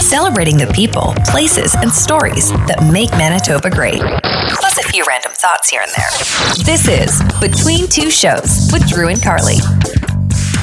Celebrating the people, places, and stories that make Manitoba great. Plus a few random thoughts here and there. This is Between Two Shows with Drew and Carly.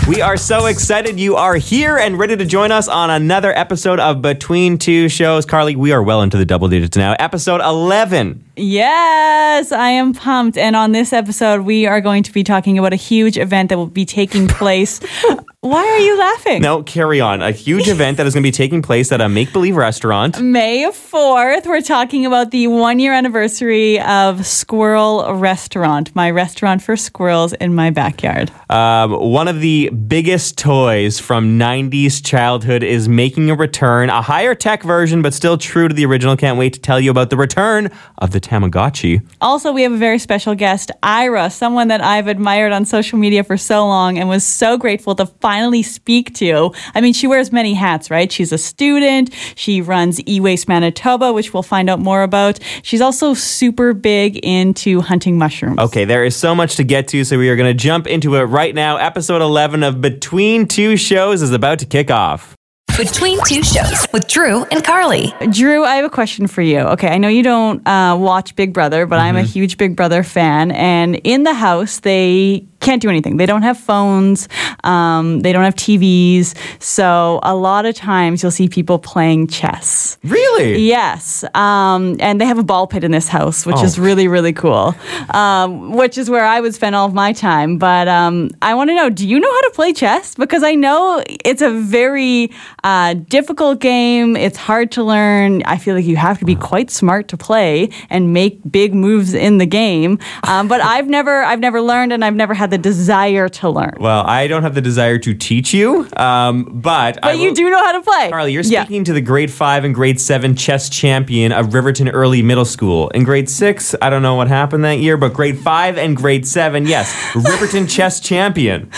We are so excited you are here and ready to join us on another episode of Between Two Shows. Carly, we are well into the double digits now. Episode 11. Yes, I am pumped. And on this episode, we are going to be talking about a huge event that will be taking place. Why are you laughing? No, carry on. A huge event that is going to be taking place at a make believe restaurant. May 4th, we're talking about the one year anniversary of Squirrel Restaurant, my restaurant for squirrels in my backyard. Um, one of the biggest toys from 90s childhood is making a return, a higher tech version, but still true to the original. Can't wait to tell you about the return of the Tamagotchi. Also, we have a very special guest, Ira, someone that I've admired on social media for so long and was so grateful to finally speak to. I mean, she wears many hats, right? She's a student, she runs E Waste Manitoba, which we'll find out more about. She's also super big into hunting mushrooms. Okay, there is so much to get to, so we are going to jump into it right now. Episode 11 of Between Two Shows is about to kick off. Between Two Shows with Drew and Carly. Drew, I have a question for you. Okay, I know you don't uh, watch Big Brother, but I'm a huge Big Brother fan. And in the house, they can't do anything. They don't have phones, um, they don't have TVs. So a lot of times you'll see people playing chess. Really? Yes. Um, and they have a ball pit in this house, which is Oh. really, really cool, um, which is where I would spend all of my time. But um, I want to know do you know how to play chess? Because I know it's a very uh, difficult game, it's hard to learn. I feel like you have to be quite smart to play and make big moves in the game. Um, but I've never, I've never learned and I've never had the desire to learn. Well, I don't have the desire to teach you, um, but I But you will- do know how to play. Carly, you're Yeah. speaking to the grade five and grade seven chess champion of Riverton Early Middle School. In grade six, I don't know what happened that year, but grade five and grade seven, yes, Riverton chess champion.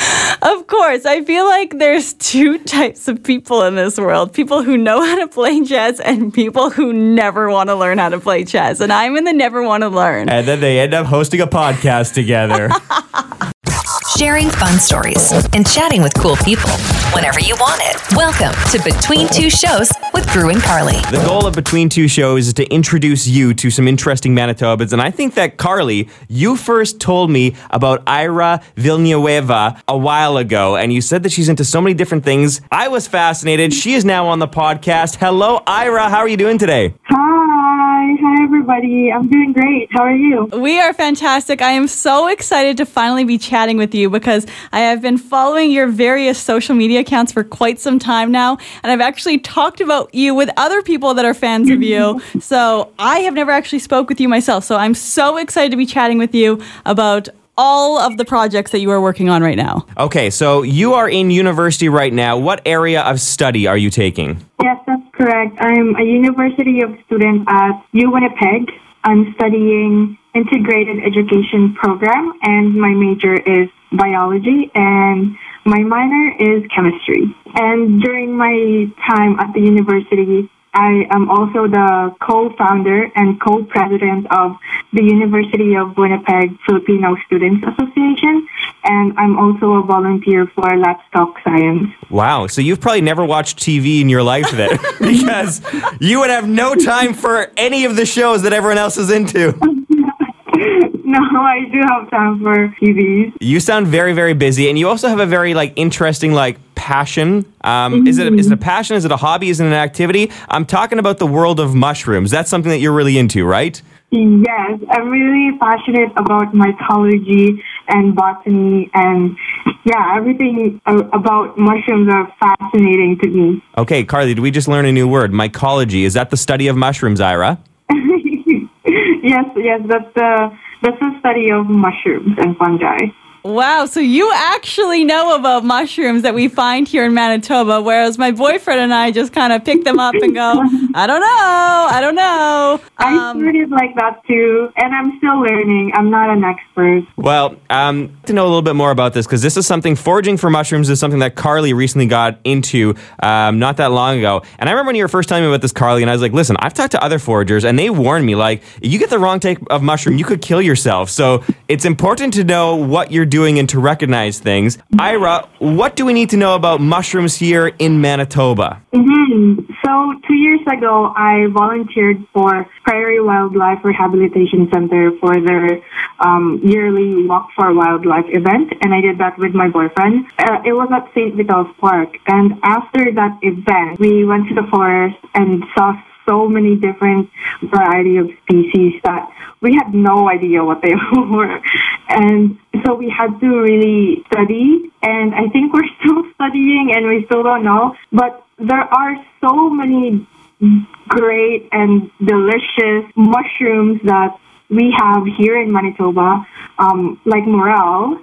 Of course, I feel like there's two types of people in this world people who know how to play chess and people who never want to learn how to play chess. And I'm in the never want to learn. And then they end up hosting a podcast together. Sharing fun stories and chatting with cool people whenever you want it. Welcome to Between Two Shows with Drew and Carly. The goal of Between Two Shows is to introduce you to some interesting Manitobans. And I think that, Carly, you first told me about Ira Villeneuve a while ago, and you said that she's into so many different things. I was fascinated. She is now on the podcast. Hello, Ira. How are you doing today? Hi, hi everybody. I'm doing great. How are you? We are fantastic. I am so excited to finally be chatting with you because I have been following your various social media accounts for quite some time now. And I've actually talked about you with other people that are fans of you. So I have never actually spoke with you myself. So I'm so excited to be chatting with you about all of the projects that you are working on right now. Okay, so you are in university right now. What area of study are you taking? Yes, that's correct. I'm a university of student at U Winnipeg. I'm studying integrated education program and my major is biology and my minor is chemistry. And during my time at the university, I am also the co-founder and co-president of the University of Winnipeg Filipino Students Association, and I'm also a volunteer for Let's Talk Science. Wow, so you've probably never watched TV in your life then, because you would have no time for any of the shows that everyone else is into. no, I do have time for TVs. You sound very, very busy, and you also have a very like interesting like passion. Um, Is it is it a passion? Is it a hobby? Is it an activity? I'm talking about the world of mushrooms. That's something that you're really into, right? Yes, I'm really passionate about mycology and botany, and yeah, everything about mushrooms are fascinating to me. Okay, Carly, did we just learn a new word? Mycology. Is that the study of mushrooms, Ira? yes, yes, that's the that's the study of mushrooms and fungi. Wow, so you actually know about mushrooms that we find here in Manitoba, whereas my boyfriend and I just kind of pick them up and go, I don't know, I don't know. I Um, started like that too, and I'm still learning. I'm not an expert. Well, um, to know a little bit more about this, because this is something, foraging for mushrooms is something that Carly recently got into um, not that long ago. And I remember when you were first telling me about this, Carly, and I was like, listen, I've talked to other foragers, and they warned me, like, if you get the wrong type of mushroom, you could kill yourself. So it's important to know what you're doing and to recognize things. Ira, what do we need to know about mushrooms here in Manitoba? hmm So two years ago, I volunteered for Prairie Wildlife Rehabilitation Center for their um, yearly Walk for Wildlife event, and I did that with my boyfriend. Uh, it was at St. Vital's Park, and after that event, we went to the forest and saw so many different variety of species that we had no idea what they were. And so we had to really study and I think we're still studying and we still don't know. But there are so many great and delicious mushrooms that we have here in Manitoba, um, like morel,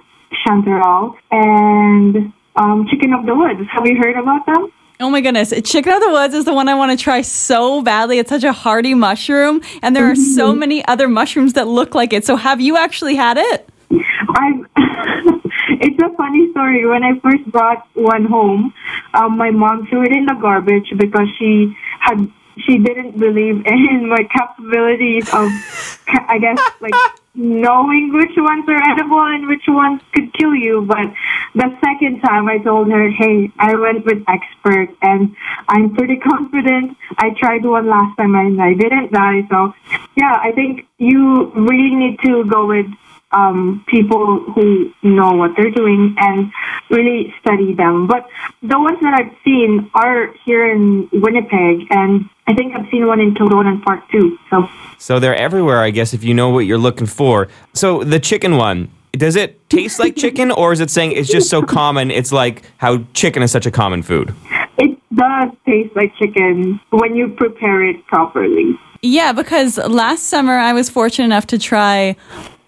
chanterelle, and um, chicken of the woods. Have you heard about them? Oh my goodness. Chicken of the Woods is the one I want to try so badly. It's such a hardy mushroom, and there are so many other mushrooms that look like it. So, have you actually had it? I. it's a funny story. When I first brought one home, um, my mom threw it in the garbage because she had she didn't believe in my capabilities of, I guess, like knowing which ones are edible and which ones could kill you. But the second time I told her, hey, I went with expert and I'm pretty confident. I tried one last time and I didn't die. So yeah, I think you really need to go with um, people who know what they're doing and really study them. But the ones that I've seen are here in Winnipeg, and I think I've seen one in Kildonan Park too. So, So they're everywhere, I guess, if you know what you're looking for. So the chicken one, does it taste like chicken, or is it saying it's just so common? It's like how chicken is such a common food. it does taste like chicken when you prepare it properly. Yeah, because last summer I was fortunate enough to try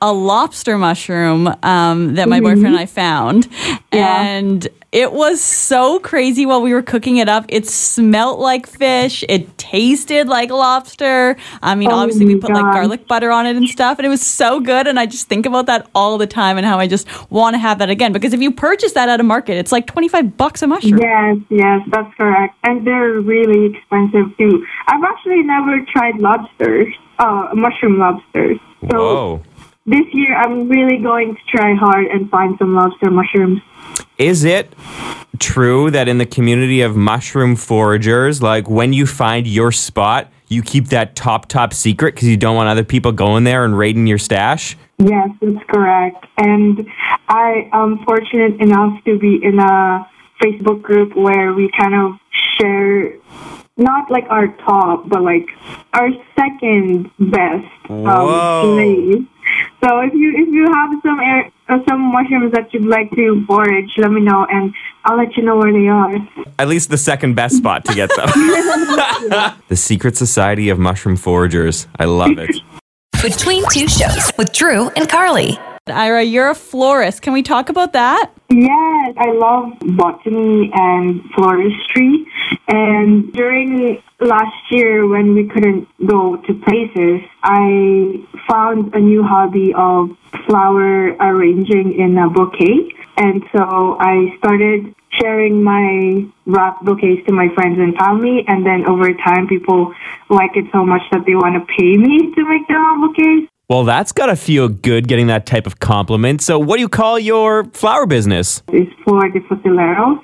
a lobster mushroom um, that my boyfriend and I found. Yeah. And it was so crazy while we were cooking it up. It smelt like fish. It tasted like lobster. I mean, Oh obviously, we my put like garlic butter on it and stuff. And it was so good. And I just think about that all the time and how I just want to have that again. Because if you purchase that at a market, it's like 25 bucks a mushroom. Yes, yes, that's correct. And they're really expensive too. I've actually never tried lobsters, uh, mushroom lobsters. So Whoa. This year I'm really going to try hard and find some lobster mushrooms. Is it true that in the community of mushroom foragers, like when you find your spot, you keep that top, top secret because you don't want other people going there and raiding your stash? Yes, that's correct. And I am fortunate enough to be in a Facebook group where we kind of share not like our top, but like our second best um, Whoa. place. So if you if you have some air, uh, some mushrooms that you'd like to forage, let me know and I'll let you know where they are. At least the second best spot to get them. the Secret Society of Mushroom Foragers. I love it. Between two shows with Drew and Carly. Ira, you're a florist. Can we talk about that? Yes, I love botany and floristry. And during last year, when we couldn't go to places, I found a new hobby of flower arranging in a bouquet. And so I started sharing my wrap bouquets to my friends and family. And then over time, people like it so much that they want to pay me to make their own bouquets. Well, that's got to feel good getting that type of compliment. So, what do you call your flower business? is Flor de Fusilero.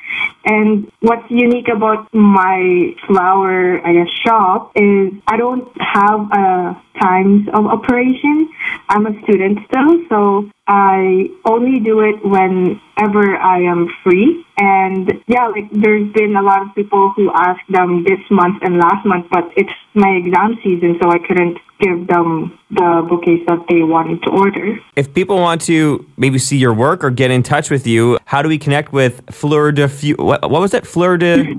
And what's unique about my flower, I guess, shop is I don't have a times of operation. I'm a student still, so I only do it whenever I am free. And yeah, like there's been a lot of people who asked them this month and last month, but it's my exam season, so I couldn't give them the bouquets that they wanted to order. If people want to maybe see your work or get in touch with you, how do we connect with Fleur de Fu? What, what was that? Fleur de.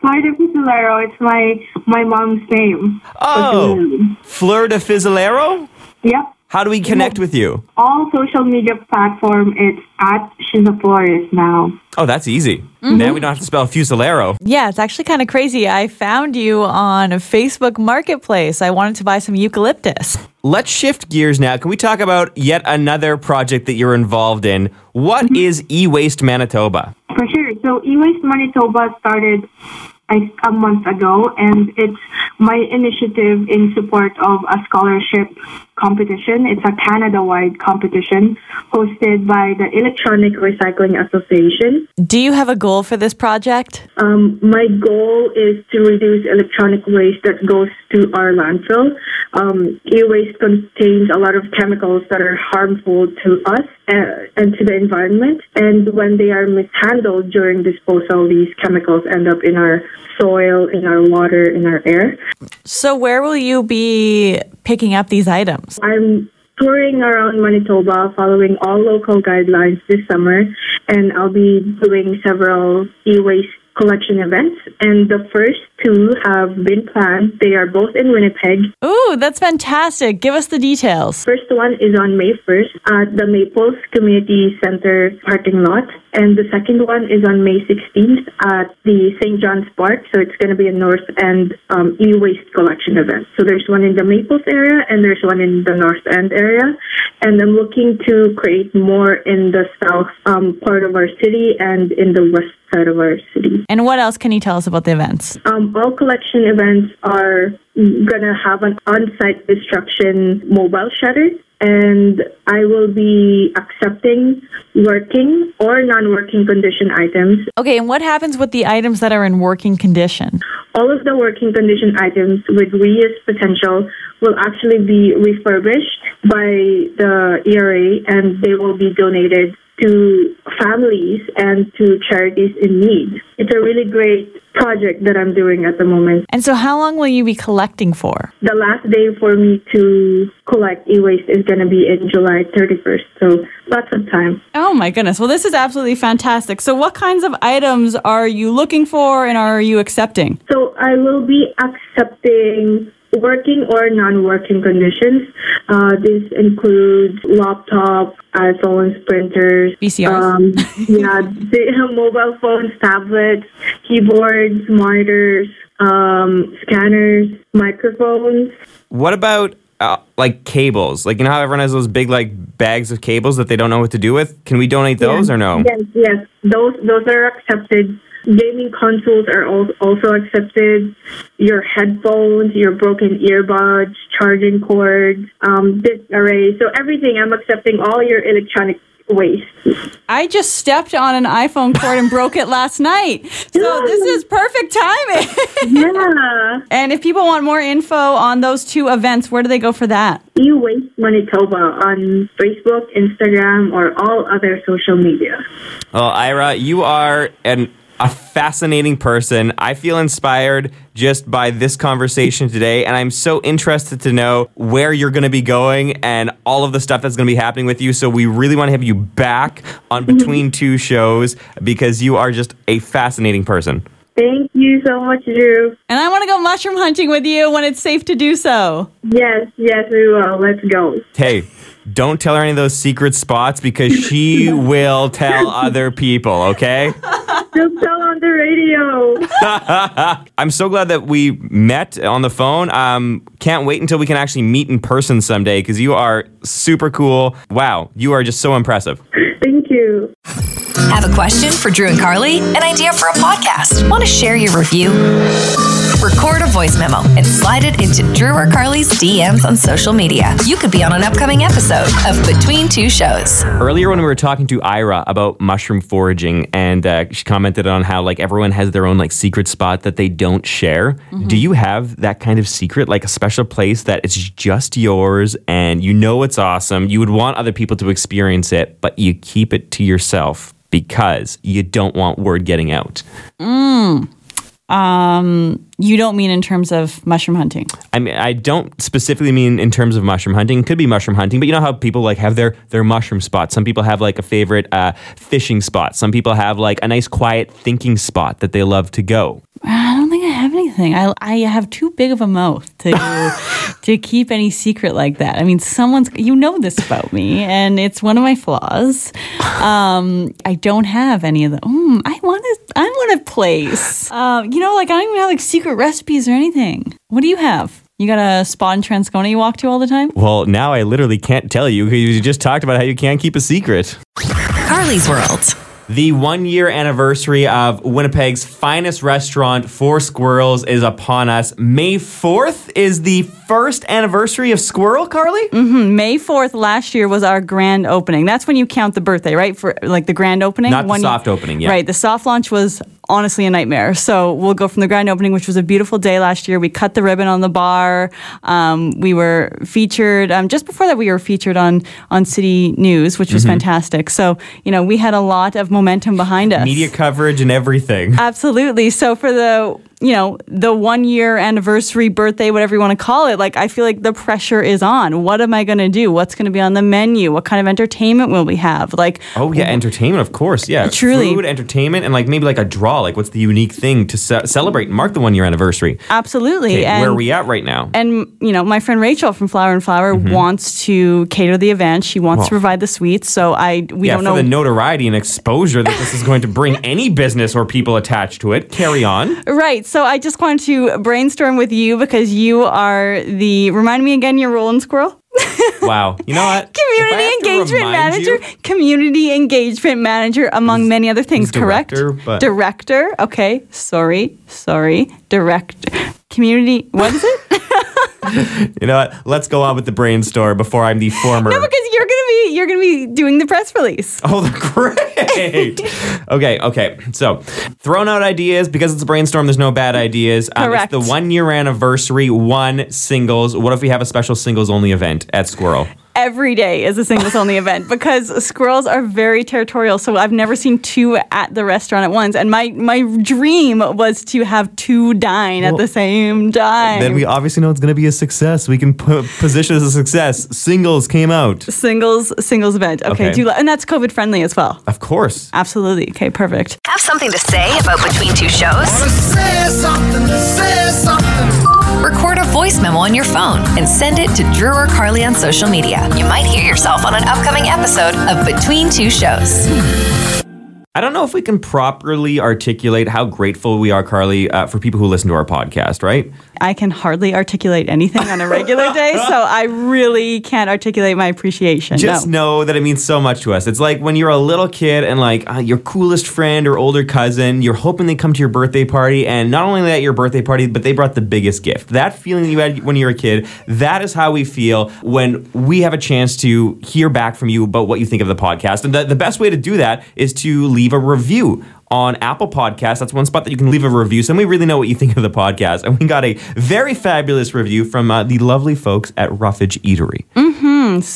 Flor de Fusilero, it's my my mom's name. Oh, Fleur de Fizzolero? Yep. How do we connect with you? all social media platform it's at She's a Florist now. Oh, that's easy. Mm-hmm. Now we don't have to spell Fusilero. Yeah, it's actually kind of crazy. I found you on a Facebook Marketplace. I wanted to buy some eucalyptus. Let's shift gears now. Can we talk about yet another project that you're involved in? What mm-hmm. is E Waste Manitoba? For sure. So eWaste Manitoba started I, a month ago, and it's my initiative in support of a scholarship competition. It's a Canada-wide competition hosted by the Electronic Recycling Association. Do you have a goal for this project? Um, my goal is to reduce electronic waste that goes to our landfill. Um, e-waste contains a lot of chemicals that are harmful to us uh, and to the environment. And when they are mishandled during disposal, these chemicals end up in our soil, in our water, in our air. So, where will you be picking up these items? I'm touring around Manitoba following all local guidelines this summer, and I'll be doing several e waste collection events. And the first two have been planned. They are both in Winnipeg. Ooh, that's fantastic. Give us the details. First one is on May 1st at the Maples Community Center parking lot. And the second one is on May 16th at the St. John's Park. So it's going to be a North End um, e-waste collection event. So there's one in the Maples area and there's one in the North End area. And I'm looking to create more in the south um, part of our city and in the west side of our city. And what else can you tell us about the events? Um, all collection events are going to have an on-site destruction mobile shredder and I will be accepting working or non-working condition items. Okay, and what happens with the items that are in working condition? All of the working condition items with reuse potential will actually be refurbished by the ERA and they will be donated to families and to charities in need. It's a really great project that I'm doing at the moment. And so, how long will you be collecting for? The last day for me to collect e waste is going to be in July 31st, so lots of time. Oh my goodness. Well, this is absolutely fantastic. So, what kinds of items are you looking for and are you accepting? So, I will be accepting working or non-working conditions. Uh, this includes laptop, iPhones, printers, VCRs. um, yeah, the mobile phones, tablets, keyboards, monitors, um, scanners, microphones. What about uh, like cables? Like you know how everyone has those big like bags of cables that they don't know what to do with? Can we donate those or no? Yes, yes, those those are accepted. Gaming consoles are also accepted. Your headphones, your broken earbuds, charging cords, um, disc array. So everything, I'm accepting all your electronic waste. I just stepped on an iPhone cord and broke it last night. So, this is perfect timing. Yeah. and if people want more info on those two events, where do they go for that? E-Waste Manitoba on Facebook, Instagram, or all other social media. Well, Ira, you are an a fascinating person. I feel inspired just by this conversation today, and I'm so interested to know where you're going to be going and all of the stuff that's going to be happening with you. So, we really want to have you back on mm-hmm. Between Two Shows because you are just a fascinating person. Thank you so much, Drew. And I want to go mushroom hunting with you when it's safe to do so. Yes, yes, we will. Let's go. Hey, don't tell her any of those secret spots because she will tell other people, okay? Just tell on the radio. I'm so glad that we met on the phone. Um, can't wait until we can actually meet in person someday because you are super cool. Wow, you are just so impressive. Thank you. Have a question for Drew and Carly? An idea for a podcast? Want to share your review? Record a voice memo and slide it into Drew or Carly's DMs on social media. You could be on an upcoming episode of Between Two Shows. Earlier, when we were talking to Ira about mushroom foraging, and uh, she commented on how like everyone has their own like secret spot that they don't share. Do you have that kind of secret, like a special place that it's just yours, and you know it's awesome? You would want other people to experience it, but you keep it to yourself because you don't want word getting out. Um, you don't mean in terms of mushroom hunting. I mean, I don't specifically mean in terms of mushroom hunting. It could be mushroom hunting, but you know how people like have their their mushroom spot. Some people have like a favorite uh, fishing spot. Some people have like a nice quiet thinking spot that they love to go. I don't think I have anything. I, I have too big of a mouth to to keep any secret like that. I mean, someone's you know this about me, and it's one of my flaws. Um, I don't have any of them. Mm, I want to. I want a place. Um, you know, like I don't even have like secret recipes or anything. What do you have? You got a spot in Transcona you walk to all the time? Well, now I literally can't tell you because you just talked about how you can't keep a secret. Carly's World. The one year anniversary of Winnipeg's finest restaurant, Four Squirrels, is upon us. May 4th is the first anniversary of Squirrel, Carly? Mm-hmm. May 4th last year was our grand opening. That's when you count the birthday, right? For like the grand opening. Not the One- soft opening, yeah. Right. The soft launch was honestly a nightmare. So we'll go from the grand opening, which was a beautiful day last year. We cut the ribbon on the bar. Um, we were featured um, just before that. We were featured on on City News, which was Mm-hmm. fantastic. So you know we had a lot of momentum behind us. Media coverage and everything. Absolutely. So for the you know the one year anniversary birthday whatever you want to call it like i feel like the pressure is on what am i going to do what's going to be on the menu what kind of entertainment will we have like Oh yeah, entertainment, of course. Yeah, Truly. food, entertainment, and like maybe like a draw. Like, what's the unique thing to ce- celebrate and mark the one year anniversary? absolutely Okay, and where are we at right now? and you know my friend rachel from flower and flower wants to cater the event she wants to Mm-hmm. Provide the sweets so i we yeah, don't for know the notoriety and exposure that this is going to bring any business or people attached to it. Carry on. Right. So I just want to brainstorm with you because you are the remind me again your role in Squirrel. Wow. You know what? Community engagement manager, you- community engagement manager, among many other things. Correct. director, but- Director. Okay. Sorry. Sorry. Direct. Community. What is it? You know what? Let's go on with the brainstorm before I'm the former. no, because you're gonna be you're gonna be doing the press release. Oh, great. okay, okay. So, thrown out ideas because it's a brainstorm. There's no bad ideas. Um, Correct. it's the one year anniversary. One singles. What if we have a special singles only event at Squirrel? Every day is a singles only event because squirrels are very territorial. So I've never seen two at the restaurant at once. And my my dream was to have two dine at the same time. Then we obviously know it's going to be a success. We can pu- position it as a success. Singles came out. singles singles event. Okay, Okay. do you li- and that's COVID friendly as well. Of course. Absolutely. Okay, perfect. Have something to say about Between Two Shows? Say something, say something. Record a voice memo on your phone and send it to Drew or Carly on social media. You might hear yourself on an upcoming episode of Between Two Shows. I don't know if we can properly articulate how grateful we are, Carly, uh, for people who listen to our podcast, right? I can hardly articulate anything on a regular day, so I really can't articulate my appreciation. Just no. know that it means so much to us. It's like when you're a little kid and like uh, your coolest friend or older cousin, you're hoping they come to your birthday party, and not only at your birthday party, but they brought the biggest gift. That feeling you had when you were a kid, that is how we feel when we have a chance to hear back from you about what you think of the podcast. And the, the best way to do that is to leave a review. On Apple Podcasts, that's one spot that you can leave a review. So we really know what you think of the podcast. And we got a very fabulous review from uh, the lovely folks at Roughage Eatery.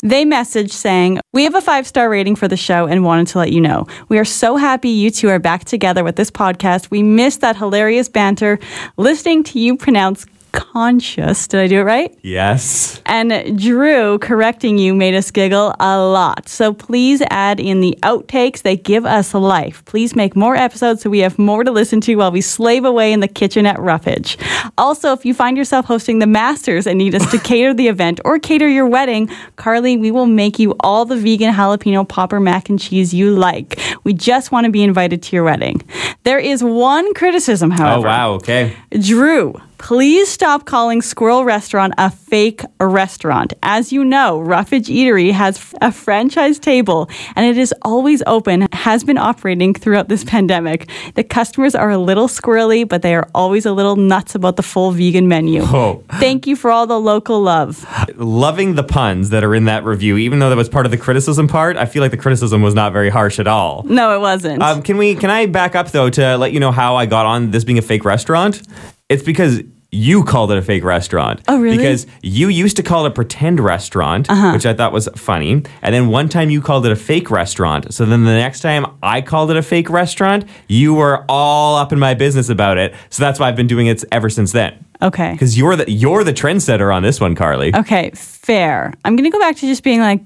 They messaged saying, We have a five star rating for the show and wanted to let you know. We are so happy you two are back together with this podcast. We missed that hilarious banter. Listening to you pronounce conscious. Did I do it right? Yes. And Drew correcting you made us giggle a lot. So please add in the outtakes. They give us life. Please make more episodes so we have more to listen to while we slave away in the kitchen at Roughage. Also, if you find yourself hosting the Masters and need us to cater the event or cater your wedding, Carly, we will make you all the vegan jalapeno popper mac and cheese you like. We just want to be invited to your wedding. There is one criticism, oh, however. Oh, wow. Okay. Drew, please stop calling Squirrel Restaurant a fake restaurant. As you know, Roughage Eatery has a franchise table and it is always open, has been operating throughout this pandemic. The customers are a little squirrely, but they are always a little nuts about the full vegan menu. Oh. Thank you for all the local love. Loving the puns that are in that review, even though that was part of the criticism part, I feel like the criticism was not very harsh at all. No, it wasn't. Um, can we? Can I back up though to let you know how I got on this being a fake restaurant? It's because you called it a fake restaurant. Oh, really? Uh-huh. Because you used to call it a pretend restaurant, which I thought was funny. And then one time you called it a fake restaurant. So then the next time I called it a fake restaurant, you were all up in my business about it. So that's why I've been doing it ever since then. okay. Because you're the you're the trendsetter on this one, Carly. Okay, fair. I'm going to go back to just being like,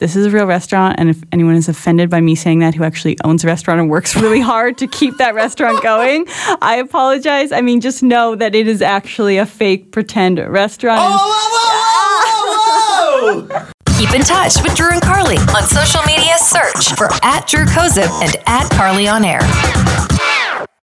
this is a real restaurant. And if anyone is offended by me saying that who actually owns a restaurant and works really hard to keep that restaurant going, I apologize. I mean, just know that it is actually a fake pretend restaurant. Keep in touch with Drew and Carly on social media. Search for at Drew Kozub and at Carly on Air.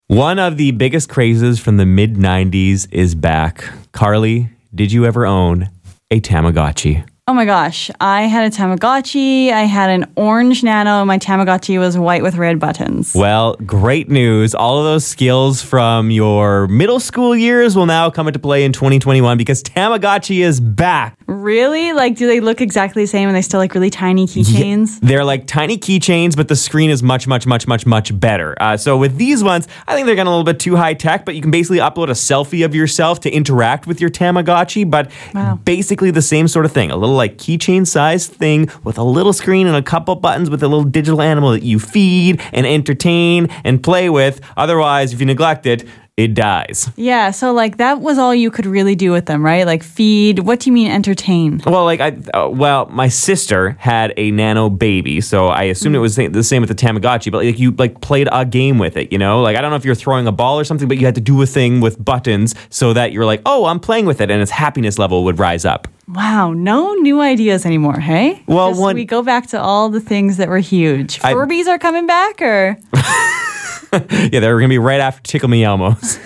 One of the biggest crazes from the mid 90s is back. Carly, did you ever own a Tamagotchi? Oh my gosh. I had a Tamagotchi. I had an orange nano. My Tamagotchi was white with red buttons. Well, great news. All of those skills from your middle school years will now come into play in 2021 because Tamagotchi is back. Really? Like, do they look exactly the same and they still like really tiny keychains? They're like tiny keychains, but the screen is much, much, much, much, much better. Uh, so with these ones, I think they're getting a little bit too high tech, but you can basically upload a selfie of yourself to interact with your Tamagotchi. But Wow. basically the same sort of thing. A little like keychain sized thing with a little screen and a couple buttons with a little digital animal that you feed and entertain and play with. Otherwise, if you neglect it, it dies. Yeah. So, like, that was all you could really do with them, right? Like, feed. What do you mean entertain? Well, like I, uh, well, my sister had a nano baby, so I assumed it was the same with the Tamagotchi. But like you like played a game with it, you know. Like I don't know if you're throwing a ball or something, but you had to do a thing with buttons so that you're like, oh, I'm playing with it, and its happiness level would rise up. Wow. No new ideas anymore, hey? Well, one- we go back to all the things that were huge. I- Furbies are coming back, or? Yeah, they were gonna be right after Tickle Me Elmos.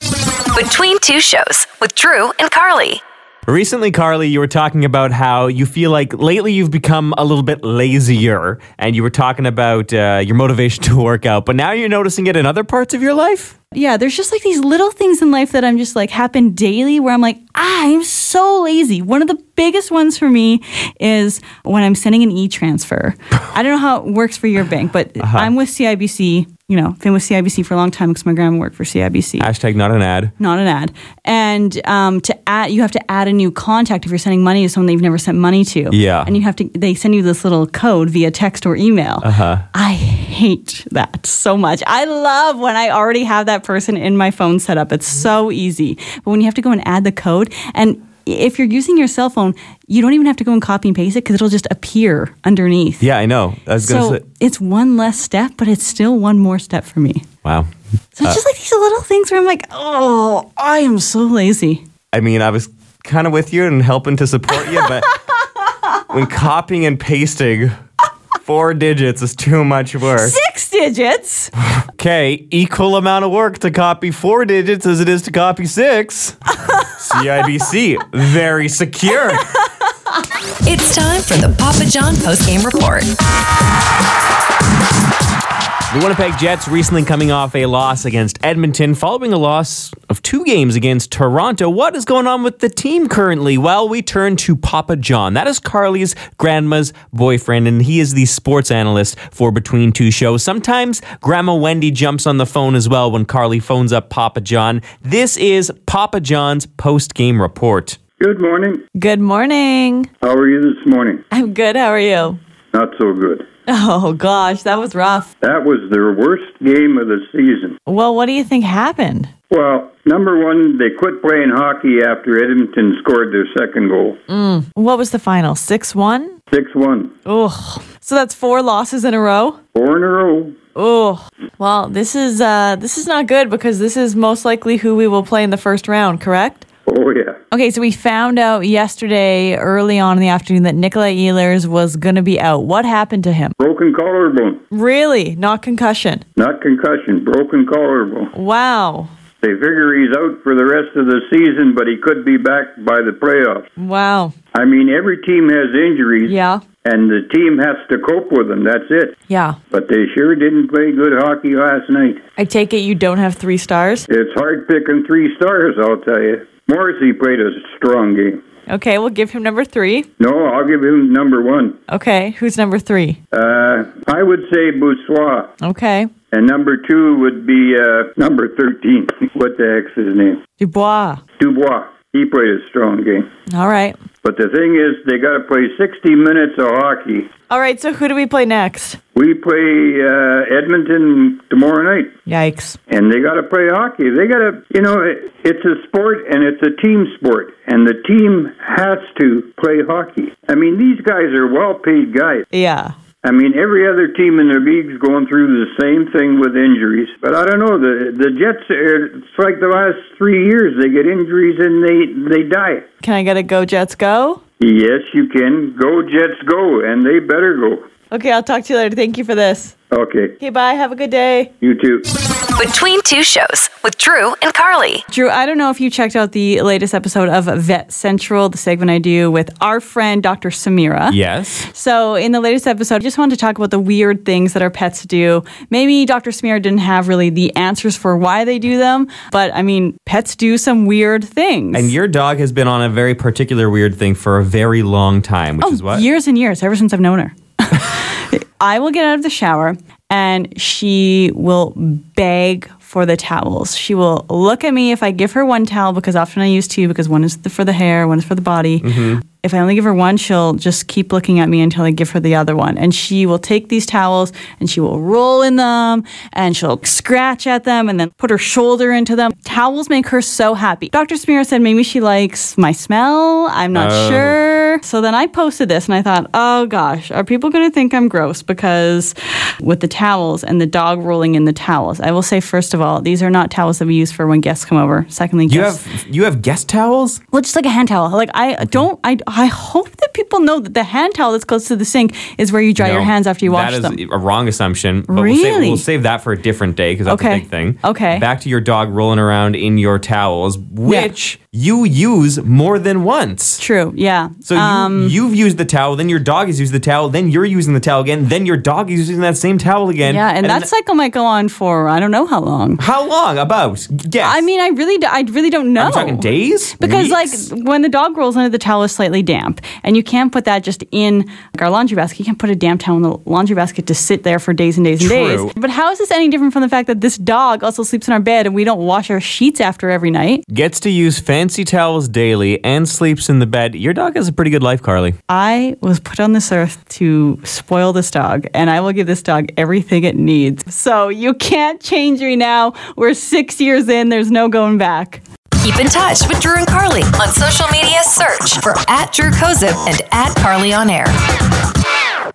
Between two shows with Drew and Carly. Recently, Carly, you were talking about how you feel like lately you've become a little bit lazier, and you were talking about uh, your motivation to work out, but now you're noticing it in other parts of your life. Yeah, there's just like these little things in life that I'm just like happen daily where I'm like, ah, I'm so lazy. One of the biggest ones for me is when I'm sending an e transfer. I don't know how it works for your bank, but I'm with CIBC. You know, been with CIBC for a long time because my grandma worked for CIBC. Hashtag not an ad. not an ad. And um, to add, you have to add a new contact if you're sending money to someone that you've never sent money to. Yeah. And you have to, they send you this little code via text or email. Uh-huh. I hate that so much. I love when I already have that person in my phone set up. It's so easy. But when you have to go and add the code, and if you're using your cell phone, you don't even have to go and copy and paste it because it'll just appear underneath. Yeah, I know. I was gonna So say. it's one less step, but it's still one more step for me. Wow. So it's uh, just like these little things where I'm like, oh, I am so lazy. I mean, I was kind of with you and helping to support you, but when copying and pasting four digits is too much work. Six digits. Okay, equal amount of work to copy four digits as it is to copy six. CIBC, very secure. It's time for the Papa John post game report. The Winnipeg Jets recently coming off a loss against Edmonton, following a loss of two games against Toronto. What is going on with the team currently? Well, we turn to Papa John. That is Carly's grandma's boyfriend, and he is the sports analyst for Between Two Shows. Sometimes Grandma Wendy jumps on the phone as well when Carly phones up Papa John. This is Papa John's post game report. Good morning. Good morning. How are you this morning? I'm good. How are you? Not so good. Oh, gosh, that was rough. That was their worst game of the season. Well, what do you think happened? Well, number one, they quit playing hockey after Edmonton scored their second goal. What was the final? 6 1? 6 1. Ugh. So that's four losses in a row? Four in a row. Oh. Well, this is uh this is not good because this is most likely who we will play in the first round, correct? Oh, yeah. Okay, so we found out yesterday early on in the afternoon that Nikolaj Ehlers was going to be out. What happened to him? Broken collarbone. Really? Not concussion. Not concussion, broken collarbone. Wow. They figure he's out for the rest of the season, but he could be back by the playoffs. Wow. I mean, every team has injuries, Yeah. and the team has to cope with them. That's it. Yeah. But they sure didn't play good hockey last night. I take it you don't have 3 stars? It's hard picking three stars, I'll tell you. Morrissey played a strong game. Okay, we'll give him number 3. No, I'll give him number one. Okay, who's number 3? Uh, I would say Brossoit. Okay. And number two would be uh, number 13. what the heck's his name? Dubois. Dubois. He played a strong game. All right. But the thing is, they got to play 60 minutes of hockey. All right, so who do we play next? We play uh, Edmonton tomorrow night. Yikes. and they got to play hockey. They got to, you know, it, it's a sport and it's a team sport, and the team has to play hockey. I mean, these guys are well paid guys. Yeah. I mean, every other team in the league's going through the same thing with injuries. But I don't know the the Jets. It's like the last three years they get injuries and they they die. Can I get a go Jets go? Yes, you can go Jets go, and they better go. Okay, I'll talk to you later. Thank you for this. Okay, Okay, bye. Have a good day. you too. Between two shows with Drew and Carly. Drew, I don't know if you checked out the latest episode of Vet Central, the segment I do with our friend Dr. Samira. Yes. So, in the latest episode, I just wanted to talk about the weird things that our pets do. Maybe Dr. Samira didn't have really the answers for why they do them, but I mean, pets do some weird things. And your dog has been on a very particular weird thing for a very long time, which oh, is what? Years and years, ever since I've known her. I will get out of the shower and she will beg for the towels. She will look at me if I give her one towel because often I use two because one is for the hair, one is for the body. Mm-hmm. If I only give her one, she'll just keep looking at me until I give her the other one. And she will take these towels and she will roll in them and she'll scratch at them and then put her shoulder into them. Towels make her so happy. Dr. Samira said maybe she likes my smell. I'm not Oh. sure. So then I posted this and I thought, oh gosh, are people going to think I'm gross because with the towels and the dog rolling in the towels? I will say, first of all, these are not towels that we use for when guests come over. Secondly, You guests. have you have guest towels? Well, just like a hand towel. Like I don't. I I hope that people know that the hand towel that's close to the sink is where you dry your hands after you wash That them. is a wrong assumption. But we'll, save, Really? we'll save that for a different day because that's Okay. a big thing. Okay. Back to your dog rolling around in your towels, which you use more than once. True. Yeah. So you, um, you've used the towel, then your dog has used the towel, then you're using the towel again, then your dog is using that same towel again. yeah, and, that then- cycle might go on for I don't know how long. how long? About? Guess. I mean, I really, do, I really don't know. I'm talking days. Because Weeks? like when the dog rolls under the towel is slightly damp, and you can't put that just in like our laundry basket. You can't put a damp towel in the laundry basket to sit there for days and days and True. days. But how is this any different from the fact that this dog also sleeps in our bed and we don't wash our sheets after every night? gets to use fancy towels daily and sleeps in the bed. Your dog has a pretty good life, Carly. I was put on this earth to spoil this dog, and I will give this dog everything it needs. So you can't change me now. We're six years in, there's no going back. Keep in touch with Drew and Carly on social media. Search for at Drew Kozub and at Carly on Air.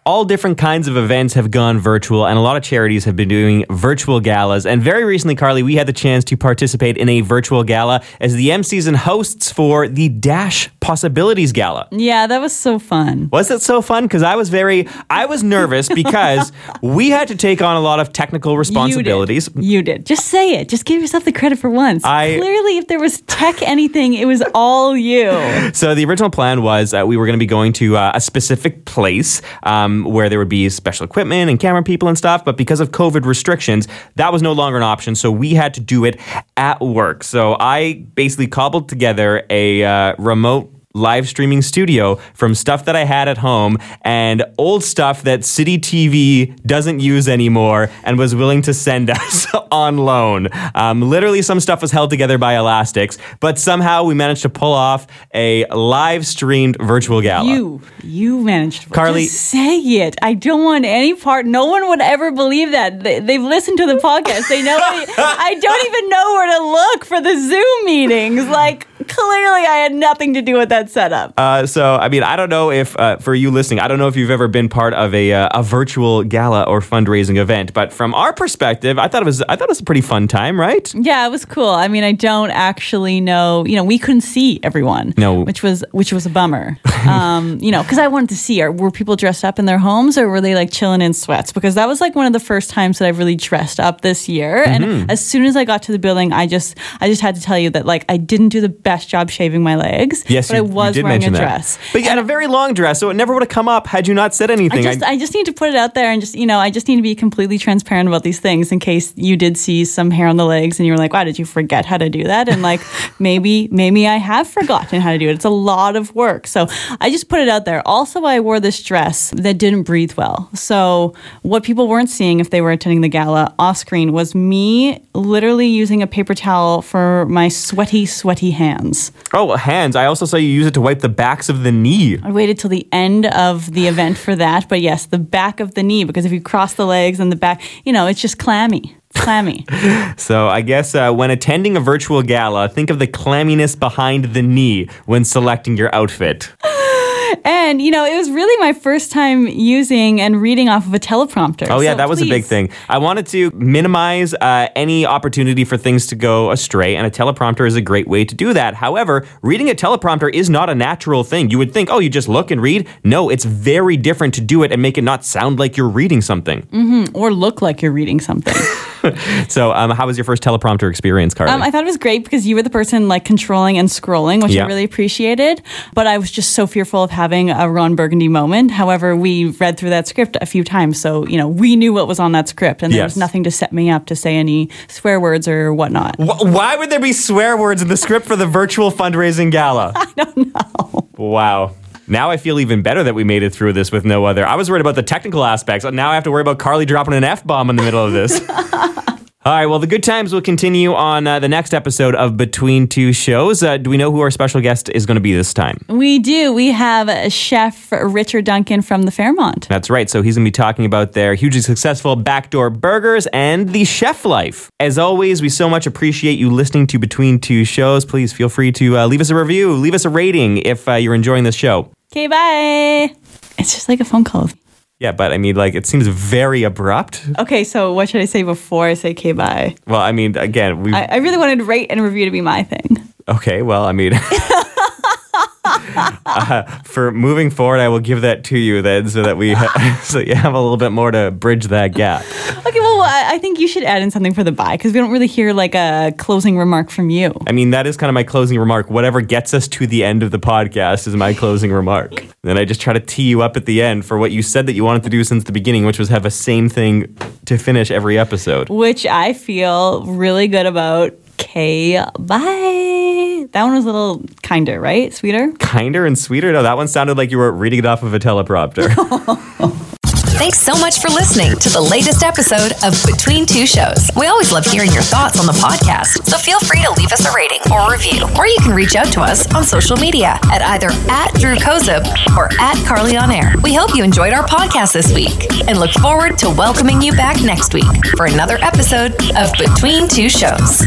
all different kinds of events have gone virtual, and a lot of charities have been doing virtual galas. And very recently, Carly, we had the chance to participate in a virtual gala as the MCs and hosts for the Dash Possibilities Gala. Yeah, that was so fun. Was it so fun? Because I was very, I was nervous because we had to take on a lot of technical responsibilities. You did. You did. Just say it. Just give yourself the credit for once. I- Clearly, if there was tech anything, it was all you. So the original plan was uh, we were going to be going to uh, a specific place um, where there would be special equipment and camera people and stuff. But because of COVID restrictions, that was no longer an option. So we had to do it at work. So I basically cobbled together a uh, remote live streaming studio from stuff that I had at home and old stuff that City TV doesn't use anymore and was willing to send us on loan. Um, literally, some stuff was held together by elastics, but somehow we managed to pull off a live streamed virtual gala. You, you managed. to- Carly- say it. I don't want any part. No one would ever believe that. They, they've listened to the podcast. They know. I don't even know where to look for the Zoom meetings. Like clearly, I had nothing to do with that setup. Uh, so, I mean, I don't know if, uh, for you listening, I don't know if you've ever been part of a, uh, a virtual gala or fundraising event, but from our perspective, I thought it was, I thought it was a pretty fun time, right? Yeah, it was cool. I mean, I don't actually know. You know, we couldn't see everyone. No. which was which was a bummer. Um, you know, because I wanted to see are were people dressed up in their homes or were they like chilling in sweats? Because that was like one of the first times that I've really dressed up this year. Mm-hmm. And as soon as I got to the building, I just I just had to tell you that like I didn't do the best job shaving my legs. Yes, but you, I was wearing a that. dress. But you had a very long dress, so it never would have come up had you not said anything. I just, I just need to put it out there and just, you know, I just need to be completely transparent about these things in case you did see some hair on the legs and you were like, wow, did you forget how to do that? And like, maybe, maybe I have forgotten how to do it. It's a lot of work. So I just put it out there. Also, I wore this dress that didn't breathe well. So what people weren't seeing if they were attending the gala off screen was me literally using a paper towel for my sweaty, sweaty hands. Oh, hands. I also saw you use it to wipe the backs of the knee. I waited till the end of the event for that, but yes, the back of the knee because if you cross the legs and the back, you know, it's just clammy. Clammy. So I guess uh, when attending a virtual gala, think of the clamminess behind the knee when selecting your outfit. and you know, it was really my first time using and reading off of a teleprompter. Oh yeah, So that was a big thing. I wanted to minimize uh, any opportunity for things to go astray, and a teleprompter is a great way to do that. However, reading a teleprompter is not a natural thing. You would think, oh, you just look and read. No, it's very different to do it and make it not sound like you're reading something. or look like you're reading something. So, um, how was your first teleprompter experience, Carly? Um, I thought it was great because you were the person like controlling and scrolling, which Yeah. I really appreciated. But I was just so fearful of having a Ron Burgundy moment. However, we read through that script a few times, so you know we knew what was on that script, and there Yes. was nothing to set me up to say any swear words or whatnot. Wh- Why would there be swear words in the script for the virtual fundraising gala? I don't know. Wow. Now I feel even better that we made it through this with no other. I was worried about the technical aspects. Now I have to worry about Carly dropping an F bomb in the middle of this. All right, well, the good times will continue on uh, the next episode of Between Two Shows. Uh, do we know who our special guest is going to be this time? We do. We have uh, Chef Richard Duncan from the Fairmont. That's right. So he's going to be talking about their hugely successful backdoor burgers and the chef life. As always, we so much appreciate you listening to Between Two Shows. Please feel free to uh, leave us a review, leave us a rating if uh, you're enjoying this show. Okay, bye. It's just like a phone call. Yeah, but I mean, like, it seems very abrupt. Okay, so what should I say before I say okay, bye? Well, I mean, again, we. I, I really wanted rate and review to be my thing. Okay, well, I mean. uh, for moving forward, I will give that to you then, so that we, ha- so you have a little bit more to bridge that gap. Okay, well, I, I think you should add in something for the bye because we don't really hear like a closing remark from you. I mean, that is kind of my closing remark. Whatever gets us to the end of the podcast is my closing remark. Then I just try to tee you up at the end for what you said that you wanted to do since the beginning, which was have a same thing to finish every episode. which I feel really good about. Okay, bye. That one was a little kinder, right? Sweeter. Kinder and sweeter. No, that one sounded like you were reading it off of a teleprompter. Thanks so much for listening to the latest episode of Between Two Shows. We always love hearing your thoughts on the podcast, so feel free to leave us a rating or review, or you can reach out to us on social media at either at Drew Kozub or at Carly on Air. We hope you enjoyed our podcast this week and look forward to welcoming you back next week for another episode of Between Two Shows.